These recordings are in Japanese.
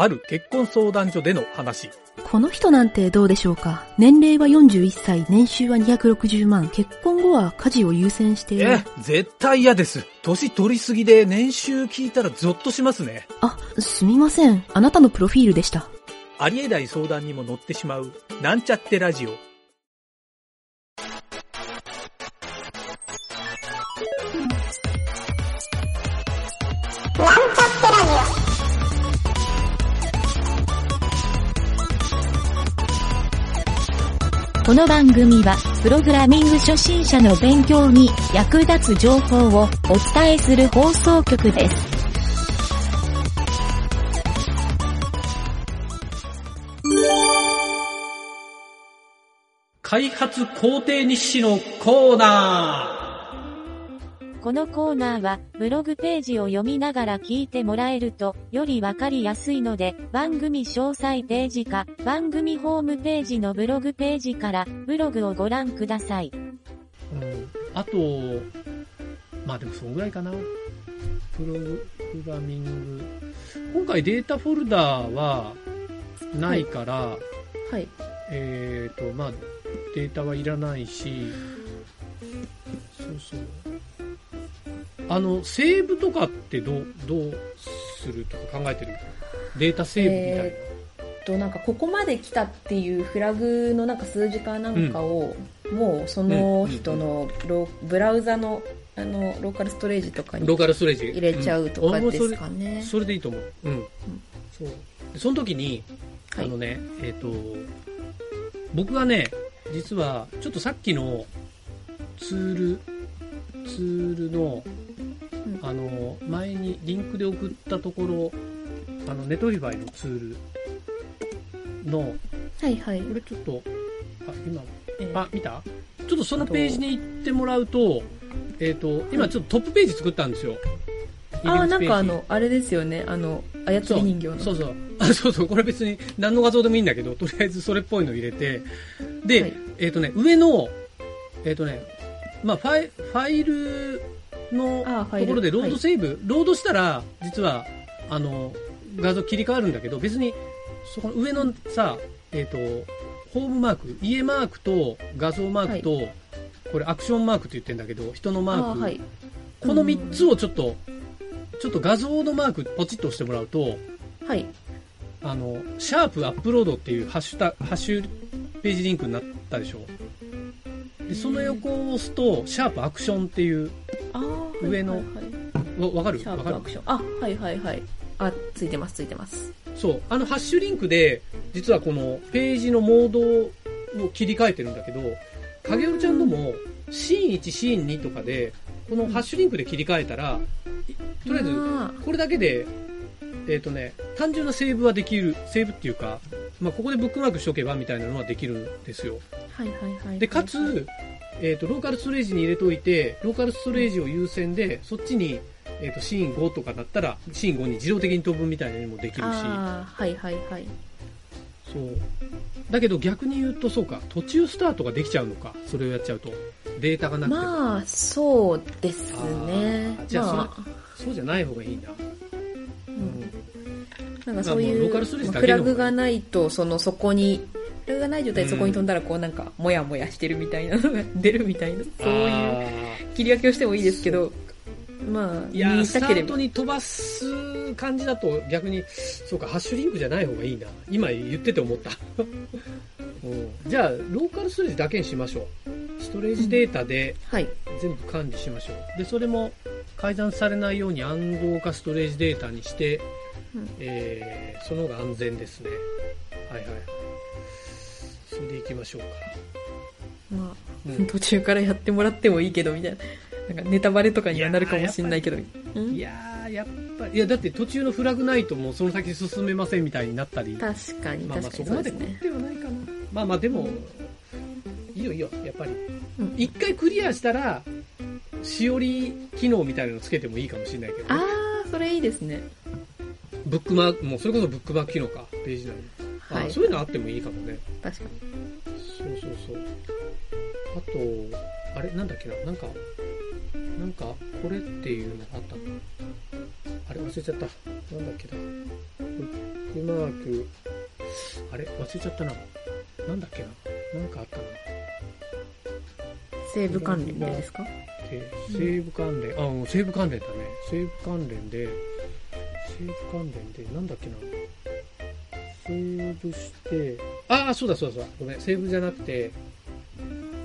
ある結婚相談所での話。この人なんてどうでしょうか？年齢は41歳、年収は260万、結婚後は家事を優先している。え、絶対嫌です。年取りすぎで年収聞いたらゾッとしますね。あ、すみません。あなたのプロフィールでした。ありえない相談にも乗ってしまう、なんちゃってラジオ。この番組は、プログラミング初心者の勉強に役立つ情報をお伝えする放送局です。開発工程日誌のコーナーこのコーナーは、ブログページを読みながら聞いてもらえると、よりわかりやすいので、番組詳細ページか、番組ホームページのブログページから、ブログをご覧ください。ー。うん、あと、まあでもそんぐらいかな。プログラミング。今回データフォルダーはないから、はい。えっ、と、まあ、データはいらないし、そうそう。あの、セーブとかってどう、どうするとか考えてる？データセーブみたいな。えーっと、なんかここまで来たっていうフラグのなんか数字かなんかを、もうその人のロブラウザのあのローカルストレージとかにローカルストレージ。入れちゃうとかんですかね俺もそれそれでいいと思う。うん。そう。でその時に、あはいのね、えっ、と、僕がね、実は、ちょっとさっきのツール、ツールの、うん。あの、前にリンクで送ったところ、あの、 Netlify のツールの、はいはい。これちょっと、あ、今、えーあ、見た？ちょっとそのページに行ってもらうと、えっ、と、今ちょっとトップページ作ったんですよ。ああなんかあのあれですよね。あの操り人形の。そうそう。あ、そうそう。これ別に何の画像でもいいんだけど、とりあえずそれっぽいの入れて、で、はい。えっ、とね、上の、えっ、とね、まあ、ファイファイルのところでロードセーブ、ロードしたら、実は、あの、画像切り替わるんだけど、別に、そこの上のさ、えっ、と、ホームマーク、家マークと画像マークと、これアクションマークって言ってんだけど、人のマーク、はい。この3つをちょっと、ちょっと画像のマークポチッと押してもらうと、はい。あの、シャープアップロードっていうハッシュタ、ハッシュページリンクになったでしょ。で、その横を押すと、シャープアクションっていう、上のはいはいはい。わ、わかる？シャーわかる？プアクション。あはいはいはい。あついてますついてます。そう。あのハッシュリンクで、実はこのページのモードを切り替えてるんだけど、影尾ちゃんのも、シーン1、シーン2とかで、このハッシュリンクで切り替えたら、いとりあえず、あこれだけで、えっ、とね、単純なセーブはできる、セーブっていうか、まあ、ここでブックマークしとけばみたいなのはできるんですよ。ーはいはいはいで、かつ、えっ、と、ローカルストレージに入れといて、ローカルストレージを優先で、そっちに、えっ、と、シーン5とかだったら、シーン5に自動的に飛ぶみたいなのもできるし、ああはいはいはいそう。だけど逆に言うとそうか、途中スタートができちゃうのか、それをやっちゃうと。データがなくても。まあそうですねじゃあまあそうじゃない方がいいな。なんかそういうフラグがないとそのそこにフラグがない状態でそこに飛んだらこうなんかモヤモヤしてるみたいなのが出るみたいなそういうあ切り分けをしてもいいですけどまあーいやスタートに飛ばす感じだと逆に、そうか、ハッシュリンクじゃない方がいいな。今言ってて思った。う んじゃあ、ローカルストレージだけにしましょう。ストレージデータではい全部管理しましょう。で、それも改ざんされないように暗号化ストレージデータにして、うんえーその方が安全ですね。はいはい。それで行きましょうか。まあうん途中からやってもらってもいいけどみたいななんかネタバレとかにはなるかもしれないけどうん？いやー、やっぱり、いや、だって途中のフラグないともうその先進めませんみたいになったり。確かにまあまあ確かにそこまで凝っはないかな。まあまあでも、いいよいいよ、やっぱりうん。一、回クリアしたら、しおり機能みたいなのつけてもいいかもしれないけど、ね、ああそれいいですねブックマーク、もうそれこそブックマーク機能か、ページ内に。あはいそういうのあってもいいかもね。確かにそうそうそう。あと、あれ、なんだっけな、なんか、なんか、これっていうのがあったの。あれ忘れちゃった。なんだっけな。これクマーク、あれ？忘れちゃったな。なんだっけな。なんかあったな。西部関連でですか？で西部関連、あ、うん西部関連だね。西部関連で、西部関連で、なんだっけな。セーブして、ああ、そうだそうだそうだ。ごめん、セーブじゃなくて、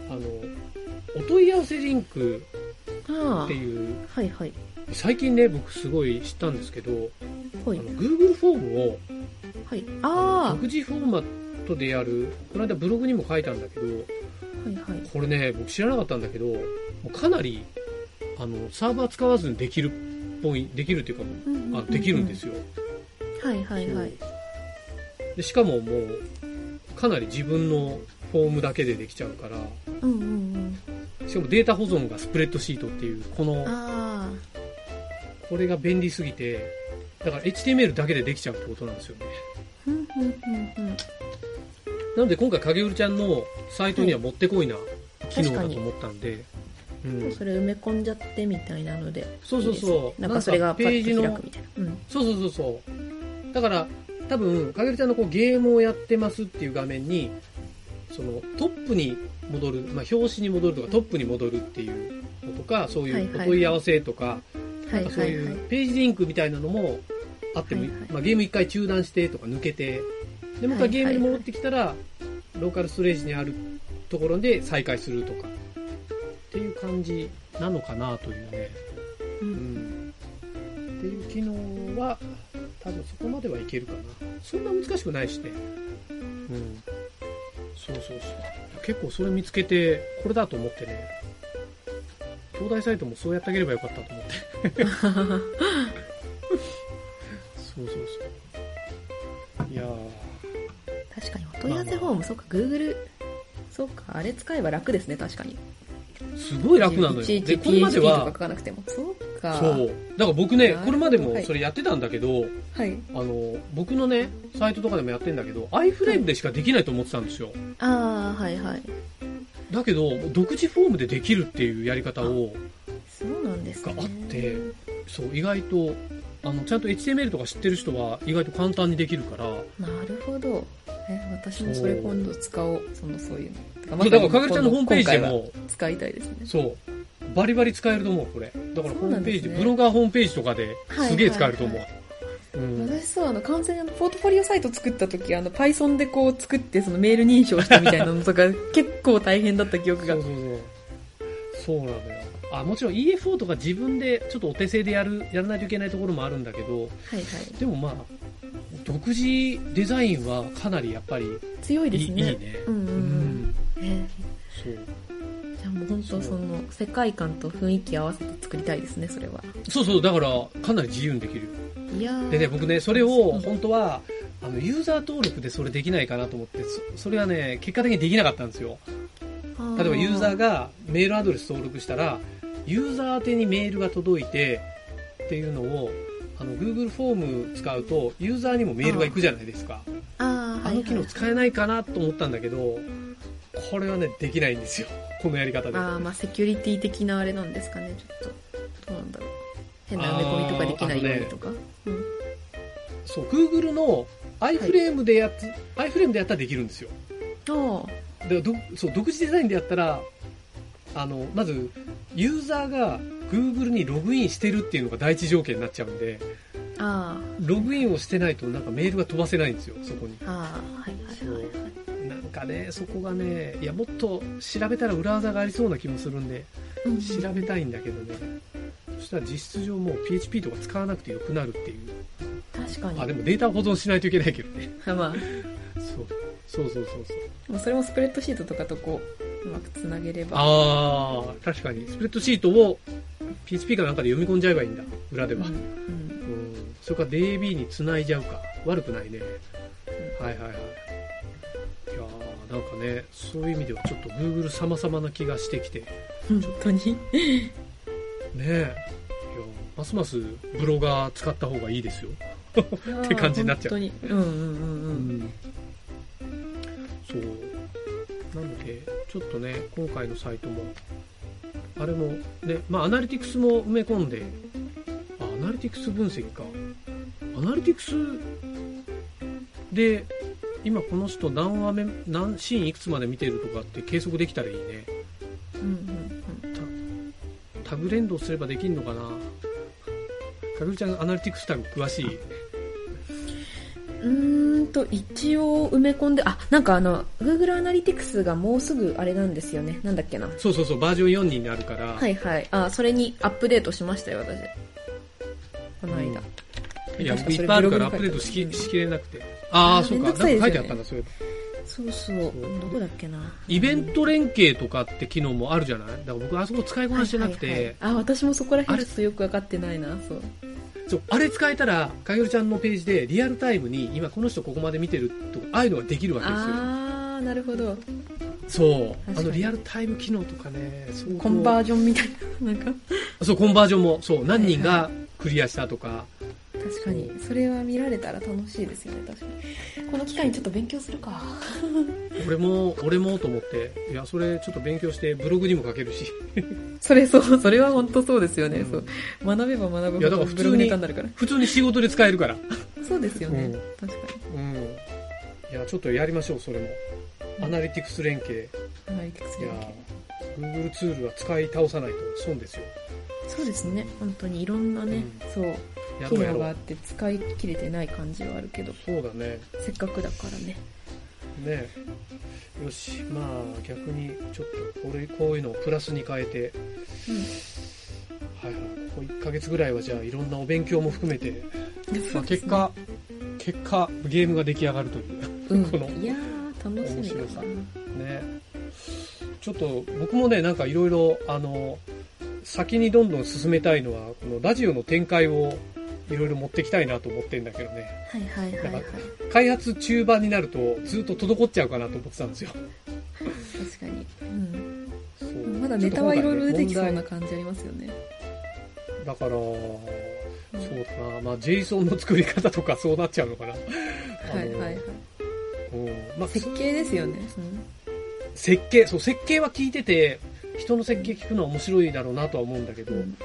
あの、お問い合わせリンクあっていう、あ、はいはい。最近ね、僕すごい知ったんですけど、はいあの。Google フォームをはい。あ独自フォーマットでやる、この間ブログにも書いたんだけど、あ、はいはい。これね、僕知らなかったんだけど、もうかなり、あの、サーバー使わずにできるっぽい、できるっていうか、あできるんですよ。よ。はいはいはい。でしかももう、かなり自分のフォームだけでできちゃうから、うんうんうん。しかもデータ保存がスプレッドシートっていう、この、あこれが便利すぎて、だから HTML だけでできちゃうってことなんですよね。あ、うんうんうんうん。なので今回影るちゃんのサイトにはもってこいな機能だと思ったんで、うん、それ埋め込んじゃってみたいなので。そうそうそうなんかそれがパッなんかページのと開くみたいな。うん。そうそうそうそう。だから、多分、かげるちゃんのこうゲームをやってますっていう画面に、そのトップに戻る、まあ、表紙に戻るとかトップに戻るっていうのとか、そういうお問い合わせとか、はいなんかそうはいいうはい。ページリンクみたいなのもあっても、はいはいまあ、ゲーム一回中断してとか抜けて、で、もう一回ゲームに戻ってきたら、ローカルストレージにあるところで再開するとか、っていう感じなのかなというね。ううんん。っていう機能は、多分そこまではいけるかな。そんな難しくないしね。うん。そうそうそう。結構それ見つけて、これだと思ってね、兄弟サイトもそうやってあげればよかったと思って。そうそうそう。いやー確かにお問い合わせフォーム、そうか、Google、そうか、あれ使えば楽ですね、確かに。すごい楽なのよ。いちいちで、これまで PHP とかは書、かなくても。そうか。そう。だから僕ね、これまでもそれやってたんだけど、はい。あの、僕のね、サイトとかでもやってんだけど、iFrame でしかできないと思ってたんですよ。ああ、はいはい。だけど、独自フォームでできるっていうやり方を、そうなんですね。があってそう、意外と、あの、ちゃんと HTML とか知ってる人は意外と簡単にできるから、なるほど。え、私もそれ今度使おう。その、そういうの。そうだから、かげるちゃんのホームページでも、使いたいですね。そう、バリバリ使えると思う、これ。だからホームページ、ねブロガーホームページとかではいすげえ使えると思う。はいうん私そう、あの、完全にあの、ポートフォリオサイト作った時、あの、Python でこう作って、そのメール認証したみたいなのとか、結構大変だった記憶がそう。そうそう。そうなのよ。あ、もちろん EFO とか自分でちょっとお手製でやる、やらないといけないところもあるんだけど、はいはい。でもまあ、独自デザインはかなりやっぱりいい,、強いですね。いいね。うんうんうん。えそう。じゃあもう本当その、世界観と雰囲気合わせて作りたいですね、それは。そうそう、だからかなり自由にできるよ。いやーでね、僕ね、それを本当は、あの、ユーザー登録でそれできないかなと思って、そそれはね、結果的にできなかったんですよ。例えばユーザーがメールアドレス登録したら、ユーザー宛てにメールが届いて、っていうのを、あの、Google フォーム使うと、ユーザーにもメールが行くじゃないですか。あの機能使えないかなと思ったんだけど、これはね、できないんですよ。このやり方で。あーまあセキュリティ的なあれなんですかね、ちょっと。どうなんだろう。変な埋め込みとかできないようにとか。うん。そう、Google の iFrame でやつ、iFrame でやったらできるんですよ。あでどそう独自デザインでやったらあのまずユーザーが Google にログインしてるっていうのが第一条件になっちゃうんであ、あログインをしてないとなんかメールが飛ばせないんですよそこにあ、ああ、はいはいはいはい。なんかねそこがねいやもっと調べたら裏技がありそうな気もするんでうん調べたいんだけどねそしたら実質上もう PHP とか使わなくてよくなるっていう確かに。あでもデータを保存しないといけないけどねまあ、そうそうそうそうそうもうそれもスプレッドシートとかとこう、うまくつなげれば。ああ、確かに。スプレッドシートを PHP かなんかで読み込んじゃえばいいんだ。裏では。うんうん。うんそれから DB に繋いじゃうか。悪くないね。はいはいはい。なんかね、そういう意味ではちょっと Google 様々な気がしてきて。ね本当に？え。いやますますブロガー使った方がいいですよ。って感じになっちゃう本当に。うんうんうんううん。ん。そう。なので、ちょっとね、今回のサイトも、あれも、ね、まあ、アナリティクスも埋め込んで、あ、アナリティクス分析か。アナリティクスで今この人何話目何シーンいくつまで見てるとかって計測できたらいいねうんうんタグ連動すればできるのかなかぐるちゃんアナリティクスタグ詳しい？うん。うーんと、一応埋め込んで、あ、なんかあの、Google アナリティクスがもうすぐあれなんですよね。なんだっけな。そうそうそうバージョン4になるから、はいはい。あ、それにアップデートしましたよ、私。この間。いや確かそれ僕いっぱいあるからアップデートしきしきれなくてああそうか。か書いてあったんだそういえばそうそう。どこだっけな。イベント連携とかって機能もあるじゃない？だから僕あそこ使いこなしてなくて、はいはいはい。あ、私もそこら辺ちょっとよくわかってないな、そう。そうあれ使えたらかげるちゃんのページでリアルタイムに今この人ここまで見てるとかああいうのができるわけですよ。あー、なるほど。そう。あのリアルタイム機能とかねコンバージョンみたいな。なんか、そうコンバージョンもそう何人がクリアしたとか、確かに。それは見られたら楽しいですよね、確かに。この機会にちょっと勉強するか。俺も俺もと思って。いやそれちょっと勉強してブログにも書けるし。それそう、それは本当そうですよね、うん。そう。学べば学ぶいやだからほどブログ普通にネタになるから。普通に仕事で使えるから。そうですよね、うん。確かうん。いやちょっとやりましょうそれも。アナリティクス連携。に。アナリティクスいや連携 Google ツールは使い倒さないと損ですよそうですね、本当にいろんなね、そう、機やろうやろう能があって使い切れてない感じはあるけど、そうだね。せっかくだからね。ね。よしまあ逆にちょっとこれこういうのをプラスに変えて。はいはい。ここ1ヶ月ぐらいはじゃあいろんなお勉強も含めて、まあ、結果結果ゲームが出来上がるという。うん、このいやー、楽しみだな。ね。ちょっと僕もねなんかいろいろあの先にどんどん進めたいのはこのラジオの展開をいろいろ持ってきたいなと思ってんだけどねはいはいはいはい。開発中盤になるとずっと滞っちゃうかなと思ってたんですよ確かに。うん。そうまだネタはいろいろ出てきそうな感じありますよね。だからそうだなまあ JSON の作り方とかそうなっちゃうのかなはいはいはい。うんまあ、設計ですよね。設計そう設計は聞いてて人の設計聞くのは面白いだろうなとは思うんだけど、うん。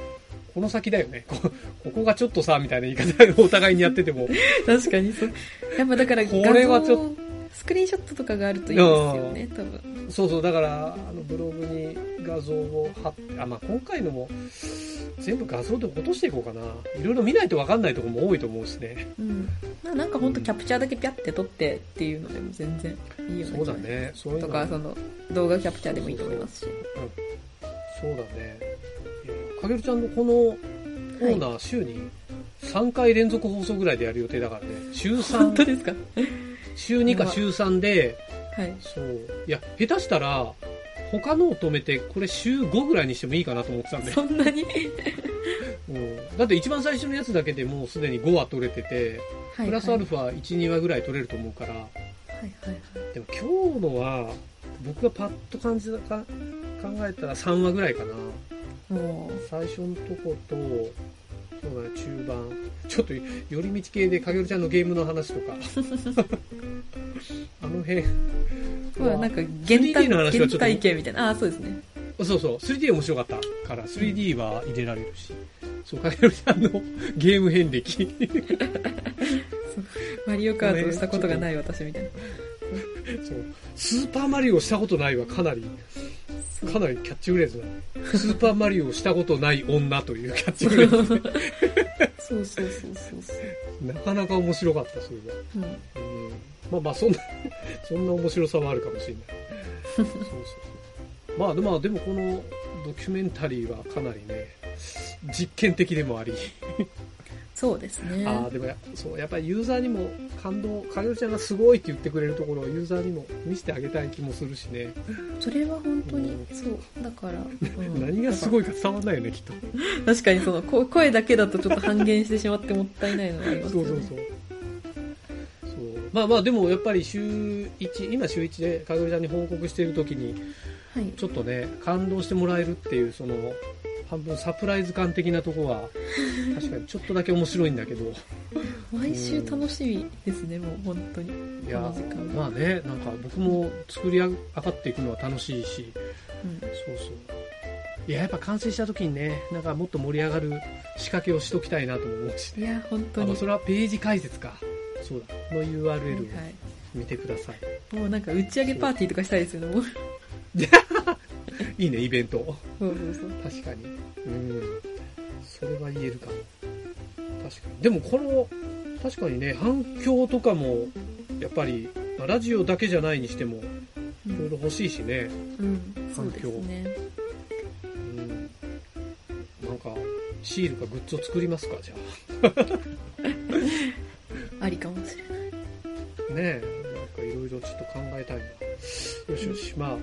この先だよねこここがちょっとさみたいな言い方をお互いにやってても 確かにそう。やっぱだからこれはちょっ画像スクリーンショットとかがあるといいですよね、多分。そうそうだからあのブログに画像を貼ってあ、まあ、今回のも全部画像で落としていこうかな。いろいろ見ないと分かんないところも多いと思うしね。うん。まあなんかほんとキャプチャーだけピャって撮ってっていうのでも全然いいよね。そうだね。そういうのとか、その動画キャプチャーでもいいと思いますし。そうだね。かげるちゃんのこのコーナー週に3回連続放送ぐらいでやる予定だからね。週3本当ですか？週2か週3で。はい。そう。いや下手したら他のを止めてこれ週5ぐらいにしてもいいかなと思ってたんで。そんなに？うん。だって一番最初のやつだけでもうすでに5話取れてて、プラスアルフファ1、2話ぐらい取れると思うから、はいはい。はい。でも今日のは、僕がパッと感じたか考えたら3話ぐらいかな。最初のとこと、そうだね、中盤。ちょっと寄り道系でかげるちゃんのゲームの話とか。あの辺。まあなんか原 3D 体の話はちょっと原体験みたいな。ああ、そうですね。そうそう、3D 面白かったから 3D は入れられるし。そう、かげるちゃんのゲーム遍歴。マリオカートをしたことがない私みたいな。そう。スーパーマリオをしたことないはかなり、かなりキャッチフレーズだね。スーパーマリオをしたことない女というキャッチフレーズ。そうそうそうそうそう。なかなか面白かった、それは。うん。うん。まあまあ、そんな、そんな面白さはあるかもしれない。そうそうそう。まあ、でまあ、でもこのドキュメンタリーはかなりね、実験的でもあり。そうですね。ああ、でもや、そう、やっぱりユーザーにも感動、かげるちゃんがすごいって言ってくれるところをユーザーにも見せてあげたい気もするしね。それは本当にうん、そう。だから、うん 何がすごいか伝わんないよね、きっと。確かにそのこ声だけだとちょっと半減してしまってもったいないのがありますよね。そうそうそう。そうまあまあでもやっぱり週1、今週1でかぐるちゃんに報告している時に、はい。ちょっとね、感動してもらえるっていう、その、半分サプライズ感的なとこは、確かにちょっとだけ面白いんだけど、毎週楽しみですね、もう本当に。いやまあね、なんか僕も作り上がっていくのは楽しいし、うんそうそう。いや、やっぱ完成した時にね、なんかもっと盛り上がる仕掛けをしときたいなとも思うし、いや、本当に。それはページ解説か。そうだ。この URL をはい見てください。もうなんか打ち上げパーティーとかしたいですよね、もう。いいね、イベント。そうそうそう。確かに。うん。それは言えるかも。確かに。でもこの、確かにね、反響とかも、やっぱり、まあラジオだけじゃないにしても、いろいろ欲しいしね。うん、そうですね。うん。なんか、シールかグッズを作りますか、じゃあ りかもしれない。あ。ねえ。なんかいろいろちょっと考えたいな。よしよし。まあ、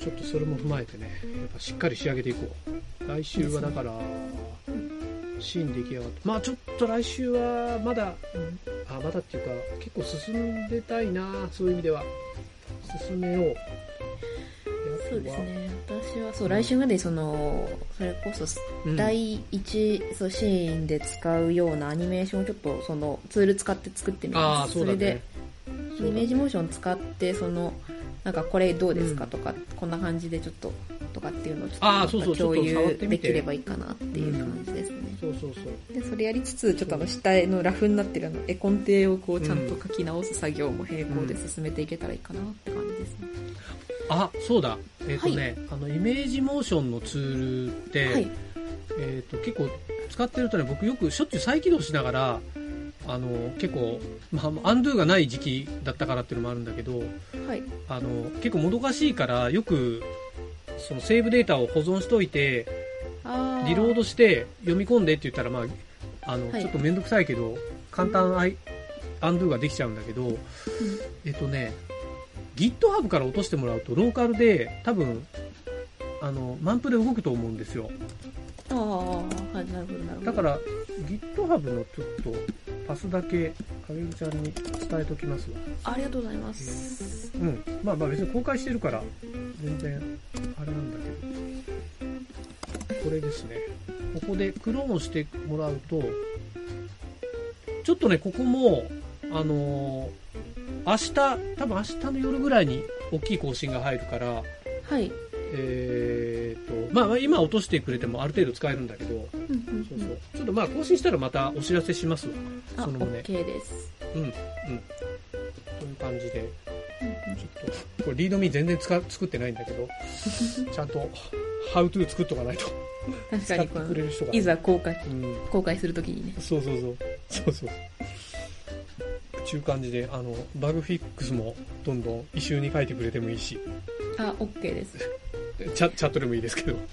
ちょっとそれも踏まえてね、やっぱしっかり仕上げていこう。来週はだから、シーン出来上がって。まあちょっと来週はまだ、あ、まだっていうか、結構進んでたいな、そういう意味では。進めよう。そうですね。私は、そう、来週までその、それこそ、うん第一そうシーンで使うようなアニメーションをちょっとそのツール使って作ってみます。そね。れで、そうだねイメージモーション使って、その、なんかこれどうですかうんとか、こんな感じでちょっと、とかっていうのをちょっと共有できればいいかなっていう感じですね。そうそうそう。で、それやりつつ、ちょっとあの下絵のラフになってるあの絵コンテをこうちゃんと書き直す作業も並行で進めていけたらいいかなって感じですね。あ、そうだ。えっ、とね、あの、イメージモーションのツールって、はい。えっ、と、結構使ってるとね、僕よくしょっちゅう再起動しながら、あの、結構、まあ、アンドゥがない時期だったからっていうのもあるんだけど、はい。あの、結構もどかしいから、よく、そのセーブデータを保存しといて、あリロードして読み込んでって言ったら、まあ、あの、はいちょっとめんどくさいけど、簡単アイアンドゥができちゃうんだけど、えっとね、GitHub から落としてもらうと、ローカルで、多分、あの、マンプで動くと思うんですよ。ああ、はい、なるほど、なるほど。だから、GitHub のちょっと、パスだけ、影るちゃんに伝えときますわ。ありがとうございます。うん。まあまあ別に公開してるから、全然、あれなんだけど。これですね。ここでクローンしてもらうと、ちょっとね、ここも、あのー明日、多分明日の夜ぐらいに大きい更新が入るから、はい。えーと、まあまあ今落としてくれてもある程度使えるんだけど、うんうんそうそう。ちょっとまあ更新したらまたお知らせしますわ。あ、その旨。OK です。うん、うん。そういう感じで。ちょっと、これリードミー全然使作ってないんだけど、ちゃんと、ハウトゥー作っとかないと。確かにこれる人が。いざ公開、うん。公開するときにね。そうそうそう。そうそう。ちゅう感じで、あの、バグフィックスもどんどん異臭に書いてくれてもいいし、あ、OK です。チャチャットでもいいですけど。はい。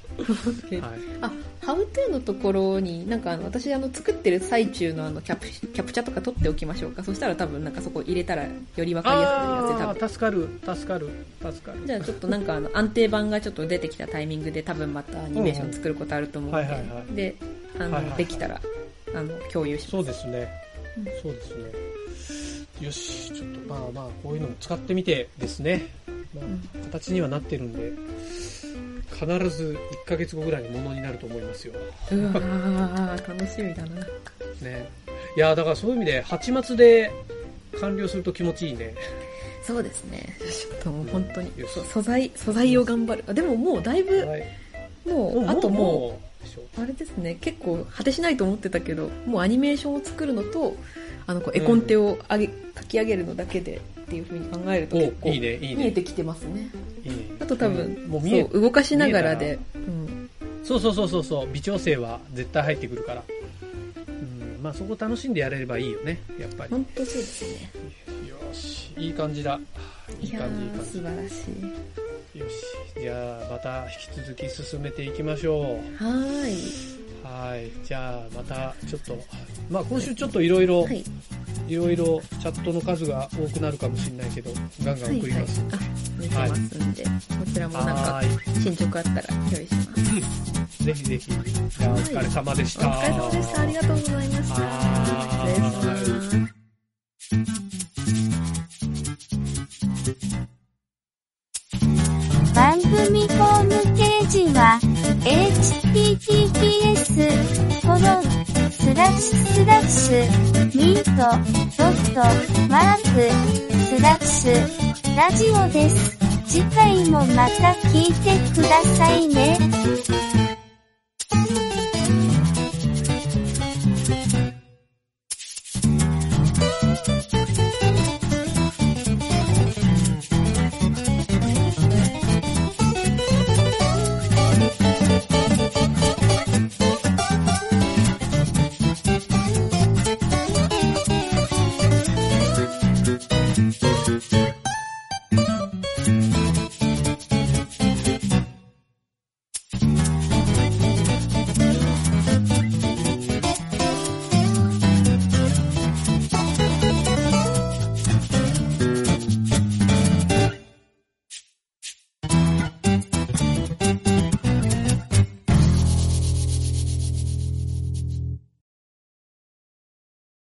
あ、ハウトゥーのところに、なんかあの、私あの、作ってる最中のあの、キャプ、キャプチャとか取っておきましょうか。そしたら多分なんかそこ入れたらよりわかりやすくなりますね、多あ分。あ、助かる、助かる、助かる。じゃあちょっとなんかあの、安定版がちょっと出てきたタイミングで多分またアニメーション作ることあると思うので、で、あの、はいはいはいできたら、あの、共有します。そうですねうん。そうですね。よし、ちょっとまあまあ、こういうのも使ってみてですね。まあ、形にはなってるんで、必ず1ヶ月後ぐらいにものになると思いますよ。うわー、楽しみだな。ね。いや、だからそういう意味で、8末で完了すると気持ちいいね。そうですね。ちょっともう本当に、う素材、素材を頑張る。あでももうだいぶ、はい。もう、あともう、あれですね、結構果てしないと思ってたけど、もうアニメーションを作るのと、あの、こう絵コンテを上げ、書き上げるのだけでっていうふうに考えると結構、おいいね、いいね。見えてきてますね。いいね。あと多分、うんもう見え動かしながらで、うん。そうそうそうそうそう。微調整は絶対入ってくるから、うん、まあそこ楽しんでやれればいいよね。やっぱり。本当そうですね。よし。いい感じだ。いい感じいいー、感素晴らしい。じよし。じゃあまた引き続き進めていきましょはーい。うはい。じゃあまたちょっとまあ今週ちょっといろい。ろはい。いろいろチャットの数が多くなるかもしれないけどガンガン送ります、はいはい、あ、見てますんで、こちらもなんか進捗あったら用意します。いぜひぜひじゃあお疲れ様でした、お疲れ様でした。ありがとうございました。失礼します。番組ホームページは、https, コロン、スラッシュスラッシュ、ミート、ドット、マーク、スラッシュ、ラジオです。次回もまた聞いてくださいね。